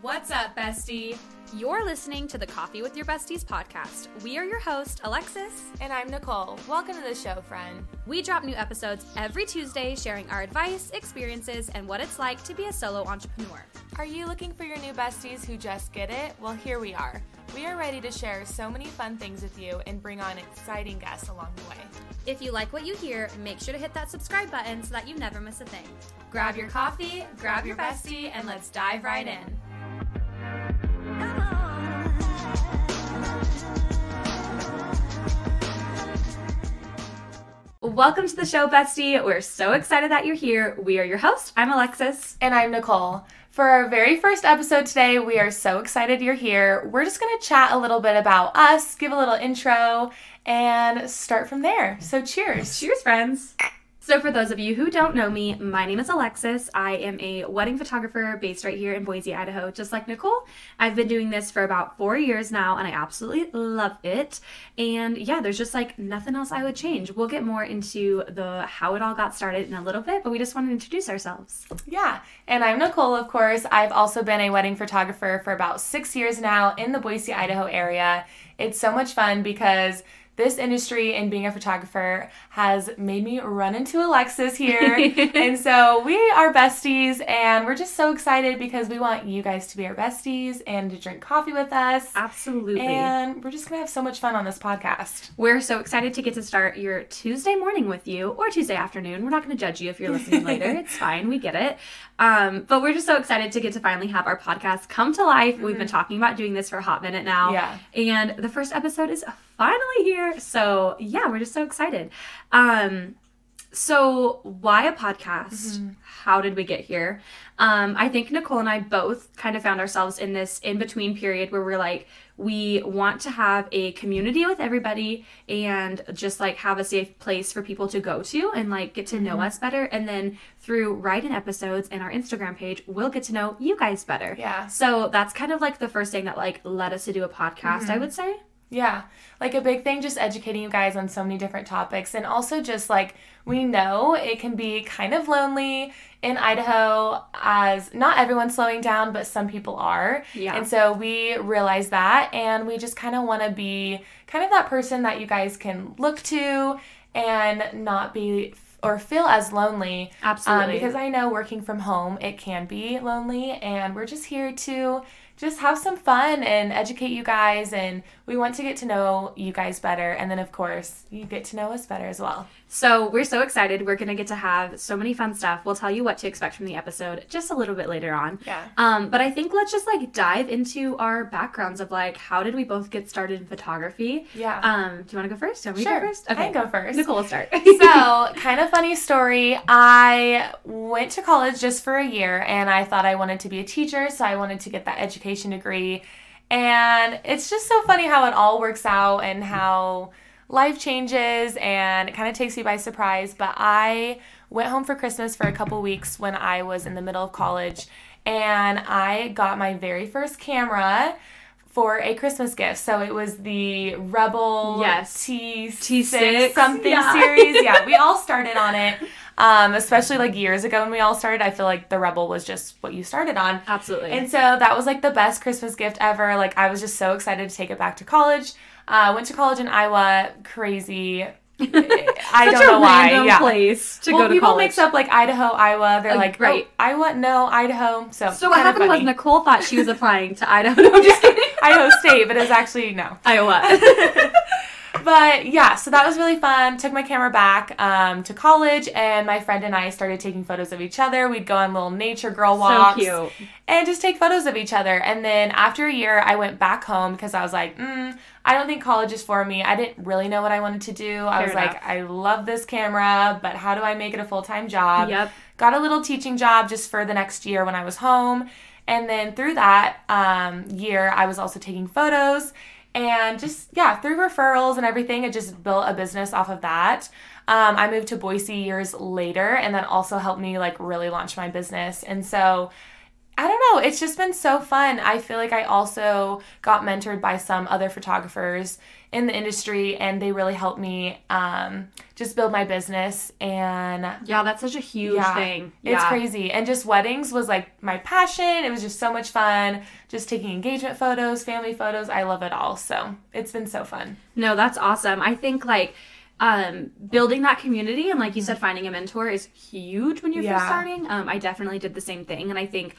What's up, bestie? You're listening to the Coffee with Your Besties podcast. We are your host, Alexis. And I'm Nicole. Welcome to the show, friend. We drop new episodes every Tuesday sharing our advice, experiences, and what it's like to be a solo entrepreneur. Are you looking for your new besties who just get it? Well, here we are. We are ready to share so many fun things with you and bring on exciting guests along the way. If you like what you hear, make sure to hit that subscribe button so that you never miss a thing. Grab your coffee, grab your bestie, and let's dive right in. Welcome to the show, Bestie. We're so excited that you're here. We are your host. I'm Alexis. And I'm Nicole. For our very first episode today, we are so excited you're here. We're just going to chat a little bit about us, give a little intro, and start from there. So, cheers. Cheers, friends. So, for those of you who don't know me, my name is Alexis. I am a wedding photographer based right here in Boise, Idaho, just like Nicole. I've been doing this for about four years now, and I absolutely love it. And yeah, there's just like nothing else I would change. We'll get more into the how it all got started in a little bit, but we just want to introduce ourselves. Yeah, and I'm Nicole, of course. I've also been a wedding photographer for about six years now in the Boise, Idaho area. It's so much fun because this industry and being a photographer has made me run into Alexis here. and so we are besties and we're just so excited because we want you guys to be our besties and to drink coffee with us. Absolutely. And we're just going to have so much fun on this podcast. We're so excited to get to start your Tuesday morning with you or Tuesday afternoon. We're not going to judge you if you're listening later. It's fine. We get it. Um, but we're just so excited to get to finally have our podcast come to life. Mm-hmm. We've been talking about doing this for a hot minute now. Yeah. And the first episode is finally here. So yeah, we're just so excited. Um, so why a podcast? Mm-hmm. How did we get here? Um, I think Nicole and I both kind of found ourselves in this in between period where we're like, we want to have a community with everybody and just like have a safe place for people to go to and like get to mm-hmm. know us better. And then through writing episodes and our Instagram page, we'll get to know you guys better. Yeah. So that's kind of like the first thing that like led us to do a podcast, mm-hmm. I would say. Yeah. Like a big thing, just educating you guys on so many different topics. And also, just like we know it can be kind of lonely in Idaho as not everyone's slowing down, but some people are. Yeah. And so we realize that. And we just kind of want to be kind of that person that you guys can look to and not be or feel as lonely. Absolutely. Um, because I know working from home, it can be lonely. And we're just here to just have some fun and educate you guys. And we want to get to know you guys better. And then, of course, you get to know us better as well. So we're so excited. We're going to get to have so many fun stuff. We'll tell you what to expect from the episode just a little bit later on. Yeah. Um, but I think let's just like dive into our backgrounds of like how did we both get started in photography? Yeah. Um, do you want to go first? Do you want sure. to go first? Okay. I can go first. Nicole will start. so, kind of funny story. I went to college just for a year and I thought I wanted to be a teacher, so I wanted to get that education degree. And it's just so funny how it all works out and how life changes and it kind of takes you by surprise. But I went home for Christmas for a couple weeks when I was in the middle of college and I got my very first camera for a Christmas gift. So it was the Rebel yes. T T6 something yeah. series. Yeah, we all started on it. Um, especially like years ago when we all started, I feel like the Rebel was just what you started on. Absolutely. And so that was like the best Christmas gift ever. Like I was just so excited to take it back to college. Uh, went to college in Iowa. Crazy. I don't know why. Yeah. place to well, go to people college. mix up like Idaho, Iowa. They're like, right. Oh, Iowa, no, Idaho. So so what happened was Nicole thought she was applying to Idaho. No, I'm just kidding. Idaho State, but it was actually no Iowa. But yeah, so that was really fun. Took my camera back um, to college, and my friend and I started taking photos of each other. We'd go on little nature girl walks, so and just take photos of each other. And then after a year, I went back home because I was like, mm, I don't think college is for me. I didn't really know what I wanted to do. I was enough. like, I love this camera, but how do I make it a full time job? Yep. Got a little teaching job just for the next year when I was home. And then through that um, year, I was also taking photos and just, yeah, through referrals and everything, it just built a business off of that. Um, I moved to Boise years later, and that also helped me like really launch my business. And so I don't know. It's just been so fun. I feel like I also got mentored by some other photographers in the industry, and they really helped me um, just build my business. And Yeah, that's such a huge yeah, thing. it's Yeah. crazy. And just weddings was like my passion. It was just so much fun. Just taking engagement photos, family photos. I love it all. So it's been so fun. No, that's awesome. I think like um, building that community and like you said, finding a mentor is huge when you're Yeah. first starting. Um, I definitely did the same thing, and I think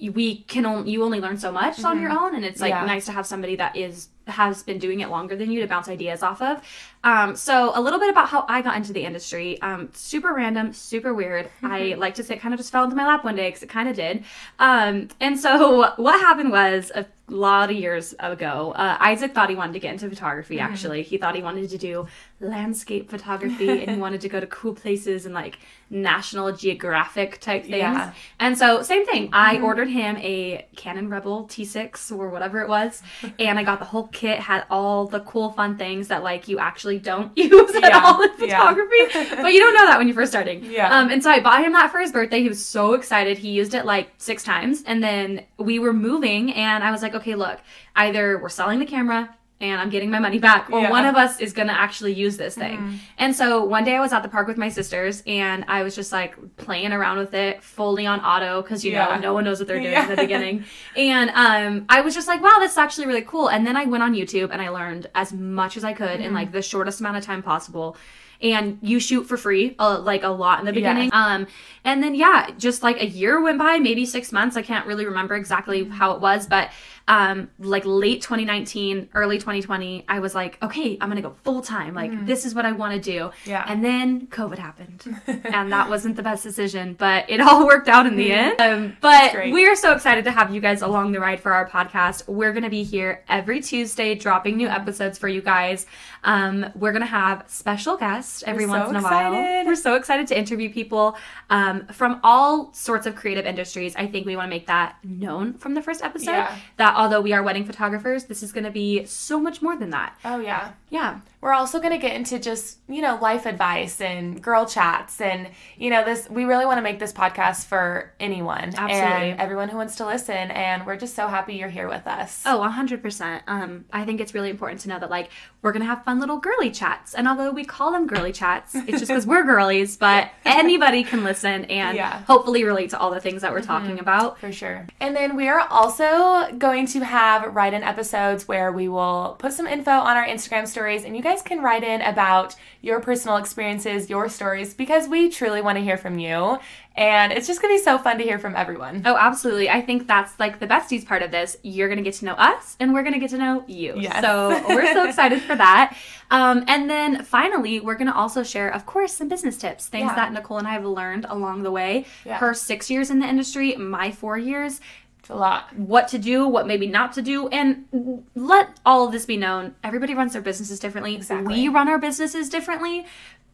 we can only you only learn so much on your own, and it's like Mm-hmm. Yeah. nice to have somebody that is has been doing it longer than you to bounce ideas off of. Um, so a little bit about how I got into the industry. Um, super random, super weird. I like to say it kind of just fell into my lap one day because it kind of did. Um, and so what happened was a lot of years ago, uh, Isaac thought he wanted to get into photography. Mm-hmm. Actually, he thought he wanted to do landscape photography and he wanted to go to cool places and like National Geographic type things. Yeah. Mm-hmm. And so same thing. I ordered him a Canon Rebel T6 or whatever it was, and I got the whole kit. Had all the cool fun things that like you actually don't use at Yeah. all in Yeah. photography, but you don't know that when you're first starting. Yeah. Um, and so I bought him that for his birthday. He was so excited. He used it like six times, and then we were moving, and I was like, okay, look, either we're selling the camera. And I'm getting my money back, or Yeah. one of us is gonna actually use this thing. And so one day I was at the park with my sisters, and I was just like playing around with it, fully on auto, because you Yeah. know no one knows what they're doing Yeah. in the beginning. And um, I was just like, wow, that's actually really cool. And then I went on YouTube and I learned as much as I could in like the shortest amount of time possible. And you shoot for free, uh, like a lot in the Yeah. beginning. Um, and then yeah, just like a year went by, maybe six months. I can't really remember exactly how it was, but um, like late 2019, early 2020, I was like, okay, I'm gonna go full time. Like this is what I want to do. Yeah. And then COVID happened, and that wasn't the best decision, but it all worked out in the end. Um, but we are so excited to have you guys along the ride for our podcast. We're gonna be here every Tuesday, dropping new episodes for you guys. Um, we're gonna have special guests every We're once so in a while. We're so excited to interview people um, from all sorts of creative industries. I think we want to make that known from the first episode. Yeah. That although we are wedding photographers, this is going to be so much more than that. Oh, yeah. Yeah. We're also going to get into just, you know, life advice and girl chats. And, you know, this, we really want to make this podcast for anyone Absolutely. and everyone who wants to listen. And we're just so happy you're here with us. Oh, 100%. Um, I think it's really important to know that, like, we're going to have fun little girly chats. And although we call them girly chats, it's just because we're girlies, but anybody can listen and Yeah. Mm-hmm. hopefully relate to all the things that we're talking about. For sure. And then we are also going to have write in episodes where we will put some info on our Instagram stories and you guys can write in about your personal experiences, your stories, because we truly want to hear from you. And it's just going to be so fun to hear from everyone. Oh, absolutely. I think that's like the besties part of this. You're going to get to know us and we're going to get to know you. Yes. So we're so excited for that. Um, and then finally, we're going to also share, of course, some business tips, things Yeah. that Nicole and I have learned along the way. Yeah. Her six years in the industry, my four years, It's a lot. what to do, what maybe not to do, and let all of this be known. Everybody runs their businesses differently. Exactly. We run our businesses differently.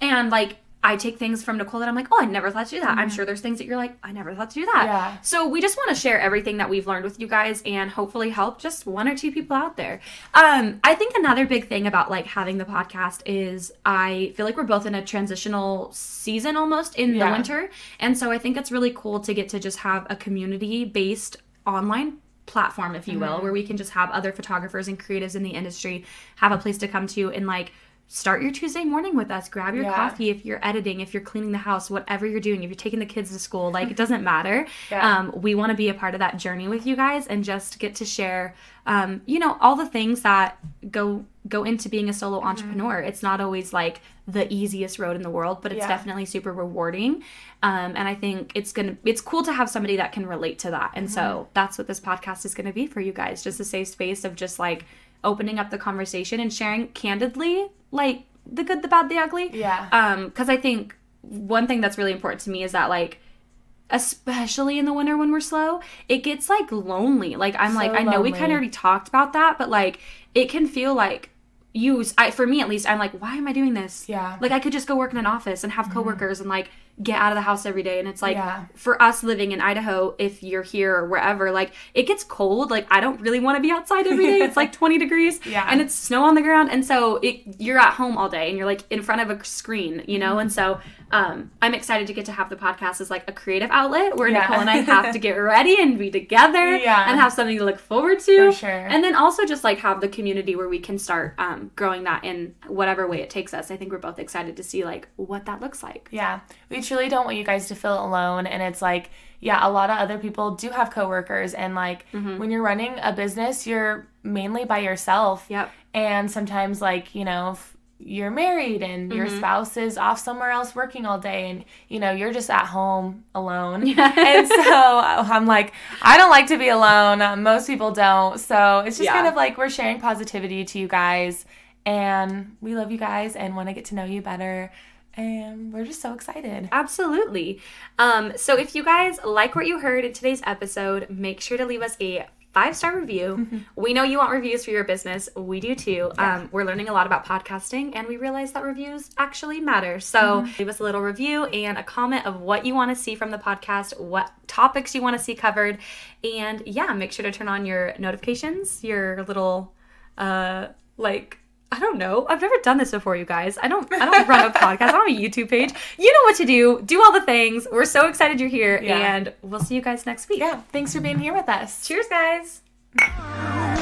And like, I take things from Nicole that I'm like, oh, I never thought to do that. I'm sure there's things that you're like, I never thought to do that. Mm-hmm. Yeah. So we just want to share everything that we've learned with you guys and hopefully help just one or two people out there. Um, I think another big thing about like having the podcast is I feel like we're both in a transitional season almost in the winter. And so I think it's really cool to get to just have a community based online platform, if you will, mm-hmm. where we can just have other photographers and creatives in the industry have a place to come to and like start your Tuesday morning with us. Grab your Yeah. coffee if you're editing, if you're cleaning the house, whatever you're doing, if you're taking the kids to school, like it doesn't matter. Yeah. Um, we want to be a part of that journey with you guys and just get to share, um, you know, all the things that go go into being a solo Mm-hmm. entrepreneur. It's not always like the easiest road in the world, but it's Yeah. definitely super rewarding. Um, and I think it's gonna it's cool to have somebody that can relate to that. And Mm-hmm. so that's what this podcast is gonna be for you guys, just a safe space of just like opening up the conversation and sharing candidly, like the good, the bad, the ugly. Yeah. Um, because I think one thing that's really important to me is that like especially in the winter when we're slow, it gets like lonely. Like I'm like I know we kind of already talked about that, but like it can feel like you I for me at least I'm like why am I doing this? Yeah. Like I could just go work in an office and have coworkers and like get out of the house every day. And it's like Yeah. for us living in Idaho, if you're here or wherever, like it gets cold. Like I don't really want to be outside every day. It's like 20 degrees Yeah. and it's snow on the ground. And so it, you're at home all day and you're like in front of a screen, you know? And so um, I'm excited to get to have the podcast as like a creative outlet where Yeah. Nicole and I have to get ready and be together Yeah. and have something to look forward to. For sure. And then also just like have the community where we can start um, growing that in whatever way it takes us. I think we're both excited to see like what that looks like. Yeah, we truly don't want you guys to feel alone. And it's like, yeah, a lot of other people do have coworkers. And like, Mm-hmm. when you're running a business, you're mainly by yourself. Yep. And sometimes, like, you know, if you're married and your Mm-hmm. spouse is off somewhere else working all day and, you know, you're just at home alone. and so I'm like, I don't like to be alone. Uh, Most people don't. So it's just Yeah. kind of like we're sharing positivity to you guys. And we love you guys and want to get to know you better. And we're just so excited. Absolutely. Um, so if you guys like what you heard in today's episode, make sure to leave us a five star review. we know you want reviews for your business. We do too. Um, we're learning a lot about podcasting and we realize that reviews actually matter. So leave us a little review and a comment of what you want to see from the podcast, what topics you want to see covered. And yeah, make sure to turn on your notifications, your little uh like I don't know. I've never done this before, you guys. I don't. I don't run a podcast. I don't have a YouTube page. You know what to do. Do all the things. We're so excited you're here, Yeah. and we'll see you guys next week. Yeah, thanks for being here with us. Cheers, guys.